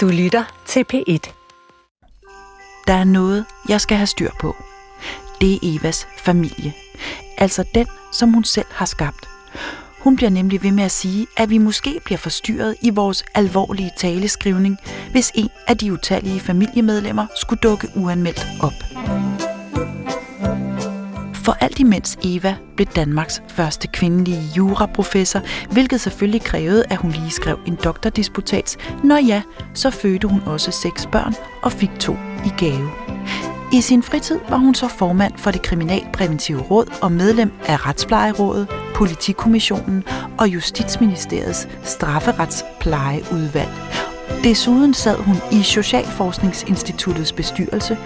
Du lytter til P1. Der er noget, jeg skal have styr på. Det er Evas familie. Altså den, som hun selv har skabt. Hun bliver nemlig ved med at sige, at vi måske bliver forstyrret i vores alvorlige taleskrivning, hvis en af de utallige familiemedlemmer skulle dukke uanmeldt op. For alt imens Eva blev Danmarks første kvindelige juraprofessor, hvilket selvfølgelig krævede, at hun lige skrev en doktordisputats. Når ja, så fødte hun også seks børn og fik to i gave. I sin fritid var hun så formand for det kriminalpræventive råd og medlem af Retsplejerådet, Politikommissionen og Justitsministeriets strafferetsplejeudvalg. Desuden sad hun i Socialforskningsinstituttets bestyrelse,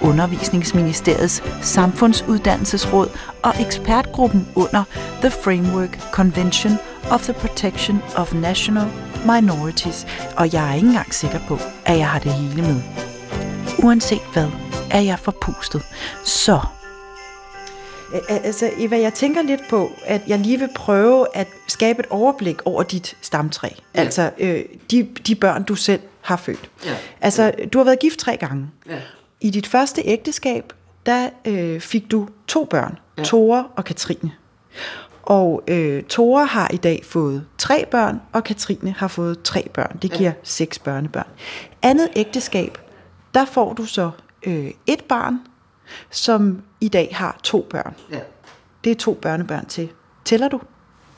Undervisningsministeriets Samfundsuddannelsesråd og ekspertgruppen under The Framework Convention of the Protection of National Minorities, og jeg er ikke engang sikker på, at jeg har det hele med. Uanset hvad, er jeg forpustet. Så Altså, Eva, jeg tænker lidt på, at jeg lige vil prøve at skabe et overblik over dit stamtræ. Ja. Altså, øh, de, de børn, du selv har født. Ja. Altså, du har været gift tre gange. Ja. I dit første ægteskab, der øh, fik du to børn, ja. Tore og Katrine. Og øh, Tore har i dag fået tre børn, og Katrine har fået tre børn. Det giver ja. seks børnebørn. Andet ægteskab, der får du så øh, et barn, som i dag har to børn. Ja. Det er to børnebørn til. Tæller du?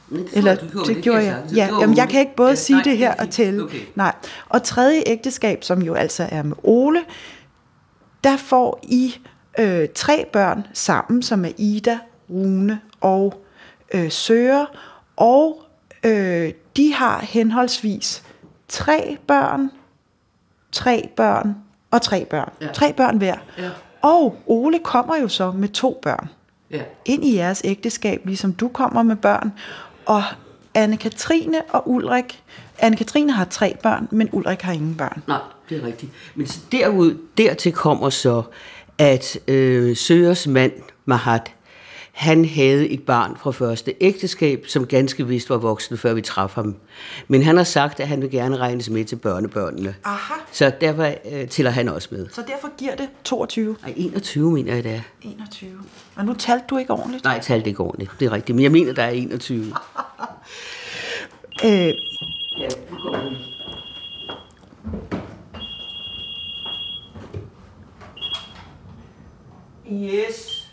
Men det, Eller du gjorde, det kan gjorde jeg. Ja, Det jamen, jeg kan ikke både Ja, sige nej, det her er og tælle. Okay. Nej. Og tredje ægteskab, som jo altså er med Ole, der får I øh, tre børn sammen, som er Ida, Rune og øh, Søre. Og øh, de har henholdsvis tre børn, tre børn og tre børn. Ja. Tre børn hver. Ja. Og Ole kommer jo så med to børn Ja. ind i jeres ægteskab, ligesom du kommer med børn. Og Anne-Katrine og Ulrik, Anne-Katrine har tre børn, men Ulrik har ingen børn. Nej, det er rigtigt. Men så derud, dertil kommer så, at øh, Søres mand, Mahat, han havde et barn fra første ægteskab, som ganske vist var voksen, før vi traf ham. Men han har sagt, at han vil gerne regnes med til børnebørnene. Aha. Så derfor øh, tæller han også med. Så derfor giver det 22. Ej, 21 mener jeg, det er. 21. Og nu talte du ikke ordentligt. Nej, jeg talte ikke ordentligt. Det er rigtigt. Men jeg mener, der er 21. Øh, Ja, det går Yes.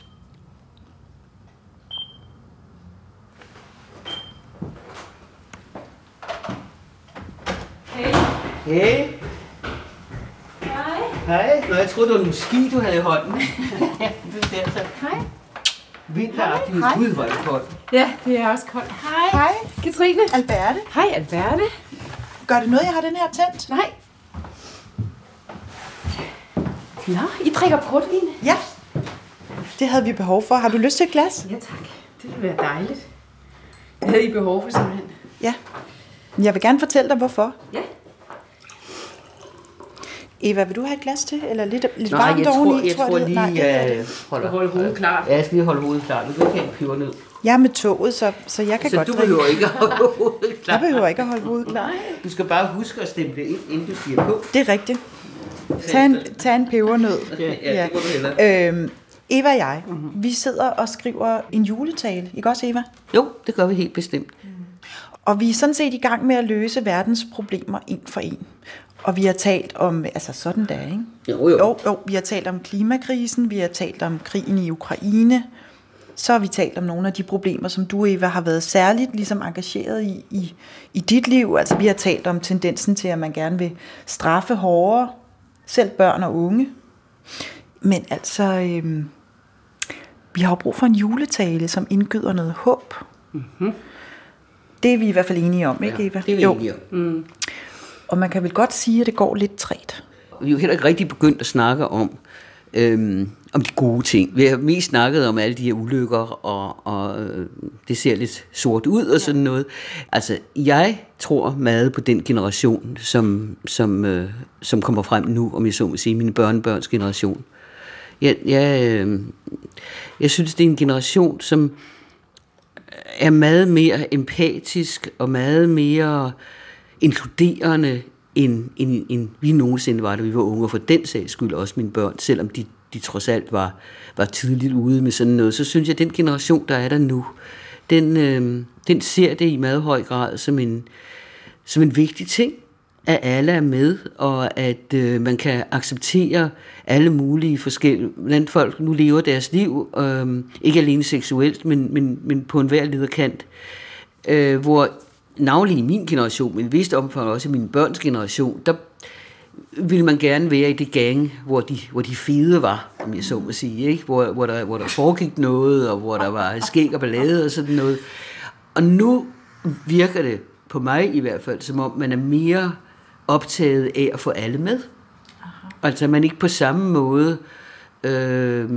Hey. Hey. Hej. Hej. Nå, jeg troede, det var en ski, du havde i hånden. det der, så. Hej. Vinteragtigt. Hej. Gud, hvor er det koldt. Ja, det er også koldt. Hej. Hej. Katrine. Alberte, Hej, Alberte. gør det noget, jeg har den her tændt? Nej. Nå, I drikker portvin? Ja. Det havde vi behov for. Har du lyst til et glas? Ja, tak. Det ville være dejligt. Det havde I behov for simpelthen. Ja. Jeg vil gerne fortælle dig, hvorfor. Ja. Eva, vil du have et glas til? Eller lidt, lidt Nej, varmt jeg tror, oveni, jeg tror det hedder? lige, Nej, det er jeg det. holder, Hold hovedet klart. Ja, jeg skal lige holde hovedet klart. Du kan ikke have en peber ned. Jeg er med toget, så, så jeg kan Så godt du drikke. behøver ikke at holde hovedet klart. Jeg behøver ikke at holde hovedet klar. Du skal bare huske at stemple ind, inden du siger på. Det er rigtigt. Tag en, tag en pebernød. Ja, ja, det må du hellere. Øhm, Eva og jeg, mm-hmm. vi sidder og skriver en juletale. Ikke også, Eva? Jo, det gør vi helt bestemt. Og vi er sådan set i gang med at løse verdens problemer en for en. Og vi har talt om, altså sådan der, ikke? Jo, jo. Jo, jo, vi har talt om klimakrisen, vi har talt om krigen i Ukraine, så har vi talt om nogle af de problemer, som du, Eva, har været særligt ligesom engageret i, i, i dit liv. Altså vi har talt om tendensen til, at man gerne vil straffe hårdere, selv børn og unge. Men altså, øhm, vi har jo brug for en juletale, som indgyder noget håb. Mm-hmm. Det er vi i hvert fald enige om, ikke Ja, Eva? det er vi Jo. enige om. Og man kan vel godt sige, at det går lidt træt. Vi er jo heller ikke rigtig begyndt at snakke om, øhm, om de gode ting. Vi har mest snakket om alle de her ulykker, og, og øh, det ser lidt sort ud og sådan noget. Altså, jeg tror meget på den generation, som, som, øh, som kommer frem nu, om jeg så må sige, mine børnebørns generation. Jeg, jeg, øh, jeg synes, det er en generation, som er meget mere empatisk og meget mere inkluderende end, end, end vi nogensinde var, da vi var unge, og for den sags skyld også mine børn, selvom de, de trods alt var, var tidligt ude med sådan noget, så synes jeg, at den generation, der er der nu, den, øh, den ser det i meget høj grad som en, som en vigtig ting, at alle er med, og at øh, man kan acceptere alle mulige forskellige, hvordan folk nu lever deres liv, øh, ikke alene seksuelt, men, men, men på en hver lederkant, øh, hvor navnlig i min generation, men vist omfang også i min børns generation, der ville man gerne være i det gang, hvor de, hvor de fede var, om jeg så må sige, ikke? Hvor, hvor, der, hvor der foregik noget, og hvor der var skæg og ballade og sådan noget. Og nu virker det på mig i hvert fald, som om man er mere optaget af at få alle med. Aha. Altså man ikke på samme måde øh,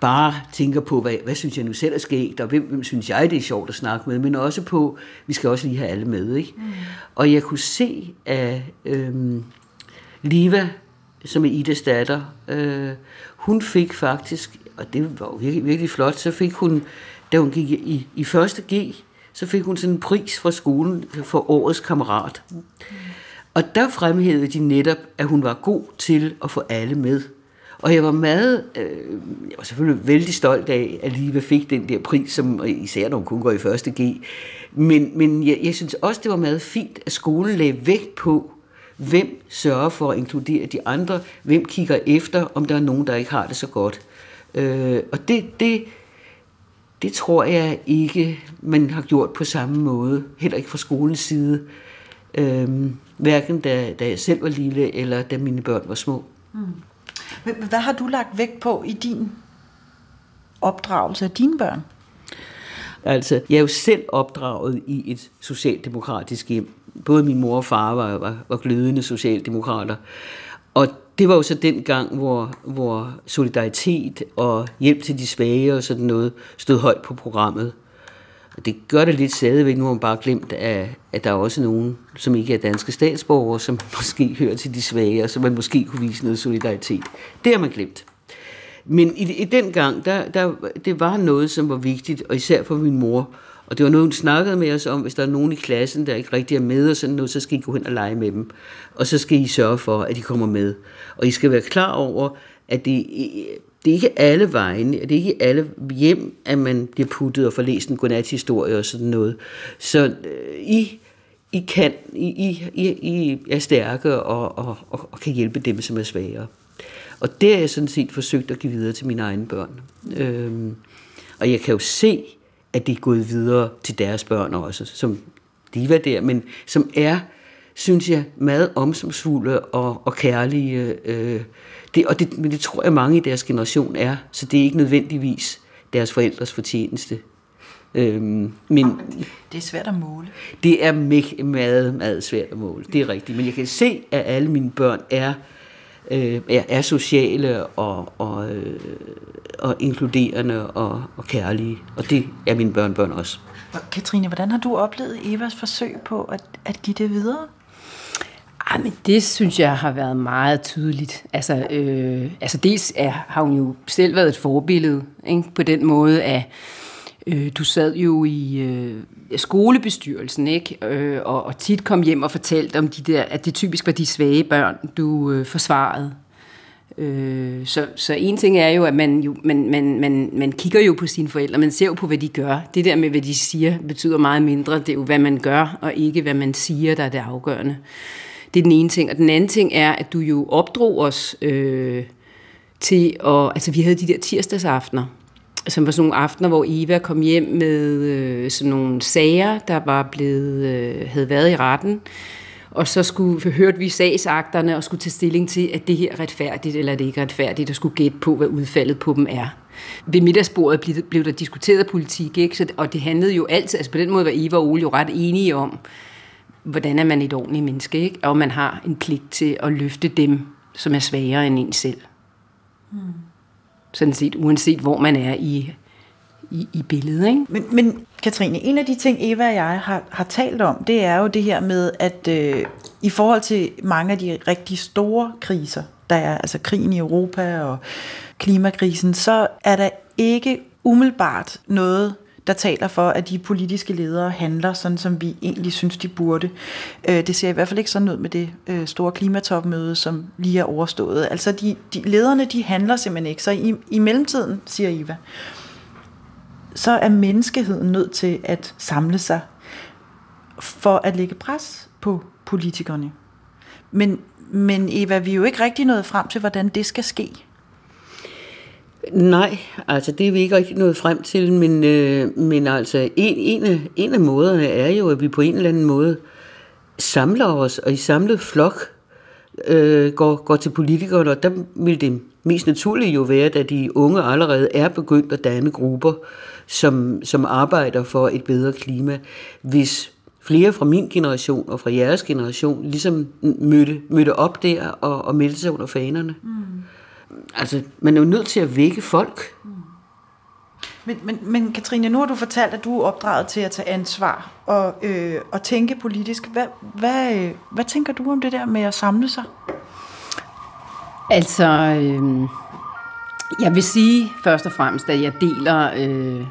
bare tænker på, hvad, hvad synes jeg nu selv er sket, og hvem, hvem synes jeg, det er sjovt at snakke med, men også på, vi skal også lige have alle med. Ikke? Mm. Og jeg kunne se, at øh, Liva, som er Idas datter, øh, hun fik faktisk, og det var jo virkelig, virkelig flot, så fik hun, da hun gik i, i første G, så fik hun sådan en pris fra skolen for årets kammerat. Og der fremhævede de netop, at hun var god til at få alle med. Og jeg var meget, øh, jeg var selvfølgelig vældig stolt af, at Liva fik den der pris, som især når hun kun går i første G. Men, men jeg, jeg synes også, det var meget fint, at skolen lagde vægt på, hvem sørger for at inkludere de andre, hvem kigger efter, om der er nogen, der ikke har det så godt. Øh, og det, det, det tror jeg ikke, man har gjort på samme måde, heller ikke fra skolens side. Øh, hverken da, da jeg selv var lille, eller da mine børn var små. Mm. Hvad har du lagt vægt på i din opdragelse af dine børn? Altså, jeg er jo selv opdraget i et socialdemokratisk hjem. Både min mor og far var, var, var glødende socialdemokrater. Og det var jo så den gang, hvor, hvor solidaritet og hjælp til de svage og sådan noget stod højt på programmet. Og det gør det lidt stadigvæk, nu har man bare glemt, at, at der er også nogen, som ikke er danske statsborgere, som måske hører til de svage, og som man måske kunne vise noget solidaritet. Det har man glemt. Men i, i den gang, der, der, det var noget, som var vigtigt, og især for min mor. Og det var noget, hun snakkede med os om, hvis der er nogen i klassen, der ikke rigtig er med, og sådan noget, så skal I gå hen og lege med dem. Og så skal I sørge for, at de kommer med. Og I skal være klar over, at det det er ikke alle vejen, det er ikke alle hjem, at man bliver puttet og får læst en godnat-historie og sådan noget. Så øh, I, I kan, I, I, I er stærke og, og, og, og kan hjælpe dem, som er svagere. Og det har jeg sådan set forsøgt at give videre til mine egne børn. Øhm, og jeg kan jo se, at det er gået videre til deres børn også, som de var der, men som er, synes jeg, meget omsorgsfulde og, og kærlige øh, det, og det, men det tror jeg mange i deres generation er, så det er ikke nødvendigvis deres forældres fortjeneste. Øhm, men det er svært at måle. Det er meget, meget svært at måle, det er rigtigt. Men jeg kan se, at alle mine børn er, øh, er sociale og, og, øh, og inkluderende og, og kærlige. Og det er mine børnebørn også. Katrine, hvordan har du oplevet Evas forsøg på at, at give det videre? Ej, men det synes jeg har været meget tydeligt. Altså, øh, altså dels er, har hun jo selv været et forbillede ikke? på den måde, at øh, du sad jo i øh, skolebestyrelsen, ikke? Øh, og, og tit kom hjem og fortalte om de der, at det typisk var de svage børn, du øh, forsvarede. Øh, så, så en ting er jo, at man, jo, man, man, man, man kigger jo på sine forældre, man ser jo på, hvad de gør. Det der med, hvad de siger, betyder meget mindre. Det er jo, hvad man gør, og ikke hvad man siger, der er det afgørende. Det er den ene ting. Og den anden ting er, at du jo opdrog os øh, til at... Altså, vi havde de der tirsdagsaftener, som var sådan nogle aftener, hvor Eva kom hjem med øh, sådan nogle sager, der var blevet, øh, havde været i retten. Og så skulle, hørte vi sagsakterne og skulle tage stilling til, at det her er retfærdigt eller er det ikke retfærdigt, og skulle gætte på, hvad udfaldet på dem er. Ved middagsbordet blev, blev der diskuteret politik, ikke? Så, og det handlede jo altid, altså på den måde var Eva og Ole jo ret enige om, hvordan er man et ordentligt menneske, ikke? og man har en pligt til at løfte dem, som er svagere end en selv. Hmm. Sådan set, uanset hvor man er i, i, i billedet. Ikke? Men, men Katrine, en af de ting, Eva og jeg har, har talt om, det er jo det her med, at øh, i forhold til mange af de rigtig store kriser, der er altså krigen i Europa og klimakrisen, så er der ikke umiddelbart noget, der taler for, at de politiske ledere handler sådan, som vi egentlig synes, de burde. Øh, det ser i hvert fald ikke sådan ud med det øh, store klimatopmøde, som lige er overstået. Altså, de, de lederne, de handler simpelthen ikke. Så i, i mellemtiden, siger Eva, så er menneskeheden nødt til at samle sig for at lægge pres på politikerne. Men, men Eva, vi er jo ikke rigtig nået frem til, hvordan det skal ske. Nej, altså det er vi ikke rigtig nået frem til, men, øh, men altså en, en, af, en af måderne er jo, at vi på en eller anden måde samler os, og i samlet flok øh, går, går til politikerne, og der vil det mest naturlige jo være, at de unge allerede er begyndt at danne grupper, som, som arbejder for et bedre klima. Hvis flere fra min generation og fra jeres generation ligesom mødte, mødte op der og, og meldte sig under fanerne. Mm. Altså, man er jo nødt til at vække folk. Mm. Men, men, men Katrine, nu har du fortalt, at du er opdraget til at tage ansvar og, øh, og tænke politisk. Hvad, hvad, øh, hvad tænker du om det der med at samle sig? Altså, øh, jeg vil sige først og fremmest, at jeg deler... Øh,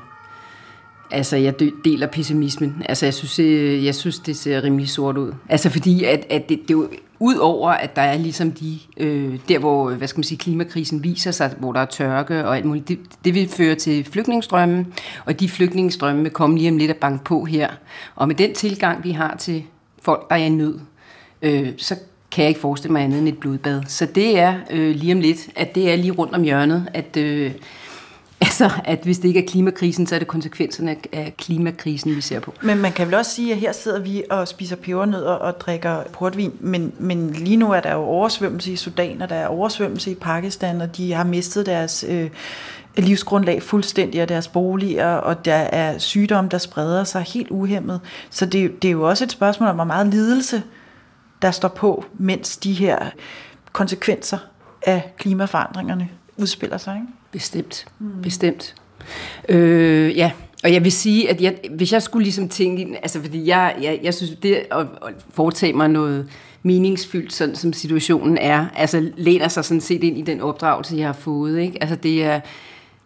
Altså, jeg deler pessimismen. Altså, jeg synes, øh, jeg synes det ser rimelig sort ud. Altså, fordi at, at det, det er jo, Udover at der er ligesom de, øh, der hvor, hvad skal man sige, klimakrisen viser sig, hvor der er tørke og alt muligt, det, det vil føre til flygtningestrømme, og de flygtningestrømme vil komme lige om lidt at banke på her. Og med den tilgang, vi har til folk, der er i nød, øh, så kan jeg ikke forestille mig andet end et blodbad. Så det er øh, lige om lidt, at det er lige rundt om hjørnet, at, øh, Altså, at hvis det ikke er klimakrisen, så er det konsekvenserne af klimakrisen, vi ser på. Men man kan vel også sige, at her sidder vi og spiser pebernødder og drikker portvin, men, men lige nu er der jo oversvømmelse i Sudan, og der er oversvømmelse i Pakistan, og de har mistet deres øh, livsgrundlag fuldstændig, og deres boliger, og der er sygdomme, der spreder sig helt uhemmet. Så det, det er jo også et spørgsmål om, hvor meget lidelse, der står på, mens de her konsekvenser af klimaforandringerne udspiller sig. Ikke? Bestemt, mm. bestemt. Øh, ja, og jeg vil sige, at jeg, hvis jeg skulle ligesom tænke, altså fordi jeg, jeg, jeg synes, det at, at foretage mig noget meningsfyldt, sådan som situationen er, altså læner sig sådan set ind i den opdragelse, jeg har fået, ikke? Altså det er,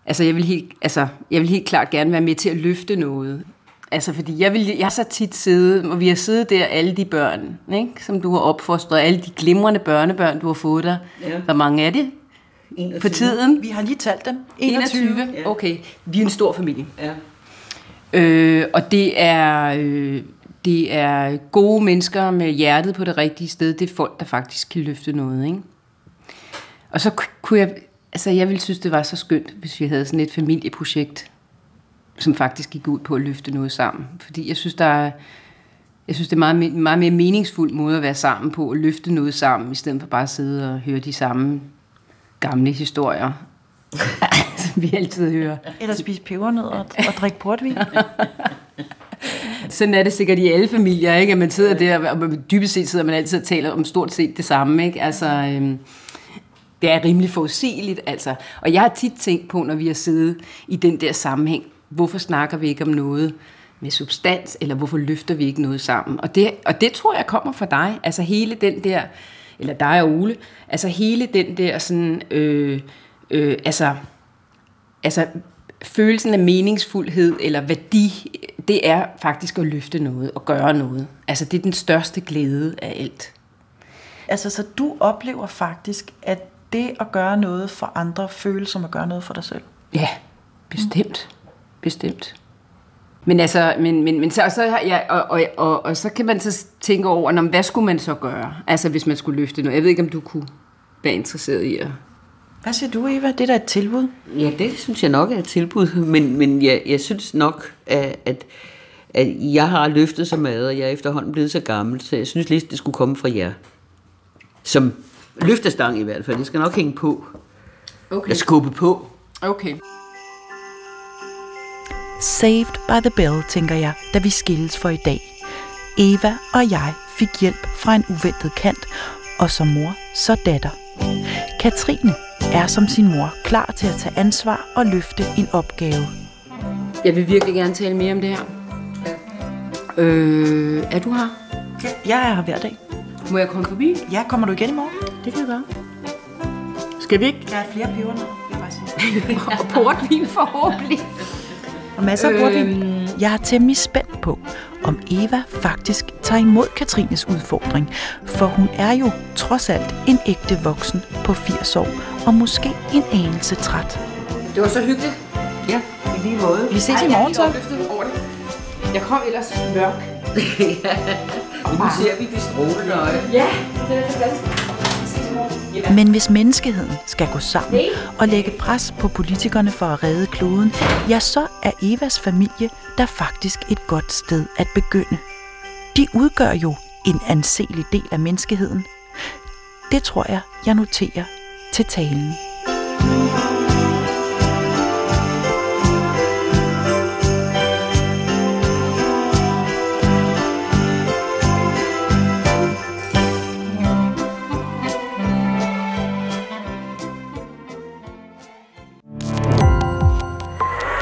altså jeg vil helt, altså jeg vil helt klart gerne være med til at løfte noget. Altså, fordi jeg, vil, jeg har så tit siddet, og vi har siddet der, alle de børn, ikke? som du har opfostret, alle de glimrende børnebørn, du har fået der. Ja. Hvor mange er det? 21. På tiden? Vi har lige talt dem. 21. 21. Ja. Okay. Vi er en stor familie. Ja. Øh, og det er, øh, det er gode mennesker med hjertet på det rigtige sted. Det er folk, der faktisk kan løfte noget. Ikke? Og så kunne jeg... Altså, jeg ville synes, det var så skønt, hvis vi havde sådan et familieprojekt, som faktisk gik ud på at løfte noget sammen. Fordi jeg synes, der er, jeg synes, det er meget, meget mere meningsfuld måde at være sammen på, at løfte noget sammen, i stedet for bare at sidde og høre de samme gamle historier, som vi altid hører. Eller spise pebernødder og, og drikke portvin. Sådan er det sikkert i alle familier, ikke? At man sidder der, og dybest set sidder man altid og taler om stort set det samme, ikke? Altså, øhm, det er rimelig forudsigeligt, altså. Og jeg har tit tænkt på, når vi har siddet i den der sammenhæng, hvorfor snakker vi ikke om noget med substans, eller hvorfor løfter vi ikke noget sammen? Og det, og det tror jeg kommer fra dig, altså hele den der eller dig og Ole, altså hele den der sådan, øh, øh, altså, altså følelsen af meningsfuldhed eller værdi, det er faktisk at løfte noget og gøre noget. Altså det er den største glæde af alt. Altså så du oplever faktisk, at det at gøre noget for andre føles som at gøre noget for dig selv? Ja, bestemt. Mm. Bestemt. Men altså, men, men, men så, så, ja, og, og, og, og så kan man så tænke over, når, hvad skulle man så gøre? Altså, hvis man skulle løfte noget. Jeg ved ikke, om du kunne være interesseret i at... Hvad siger du, Eva? Det er da et tilbud? Ja, det synes jeg nok er et tilbud. Men, men jeg, jeg synes nok, at, at, at jeg har løftet så meget, og jeg er efterhånden blevet så gammel, så jeg synes lidt, det skulle komme fra jer. Som løftestang i hvert fald. Det skal nok hænge på. Okay. At skubbe på. Okay. Saved by the bell, tænker jeg, da vi skilles for i dag. Eva og jeg fik hjælp fra en uventet kant, og som mor, så datter. Katrine er som sin mor klar til at tage ansvar og løfte en opgave. Jeg vil virkelig gerne tale mere om det her. Ja. Øh, er du her? Ja, jeg er her hver dag. Må jeg komme forbi? Ja, kommer du igen i morgen? Det kan jeg gøre. Skal vi ikke? Der er flere peber nu. og portvin forhåbentlig. Masser af. Øhm, Jeg er temmelig spændt på, om Eva faktisk tager imod Katrines udfordring, for hun er jo trods alt en ægte voksen på 80 år, og måske en anelse træt. Det var så hyggeligt. Ja, i lige måde. Vi ses Ej, i jeg er morgen så. Jeg kom ellers mørk. Nu ser vi de strålende øje. Ja, det er fantastisk. Men hvis menneskeheden skal gå sammen og lægge pres på politikerne for at redde kloden, ja, så er Evas familie der faktisk et godt sted at begynde. De udgør jo en anselig del af menneskeheden. Det tror jeg, jeg noterer til talen.